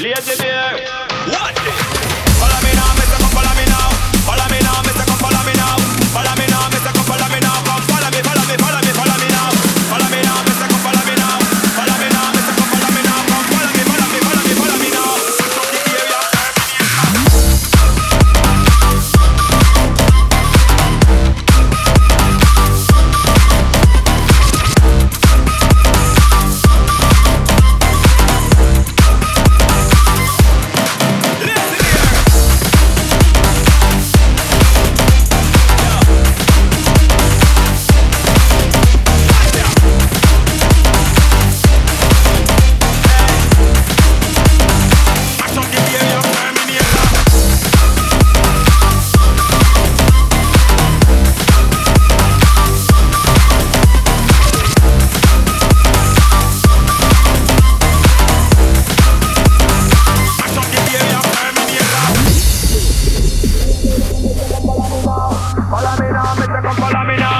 Lazy bear, watch it. come follow me now.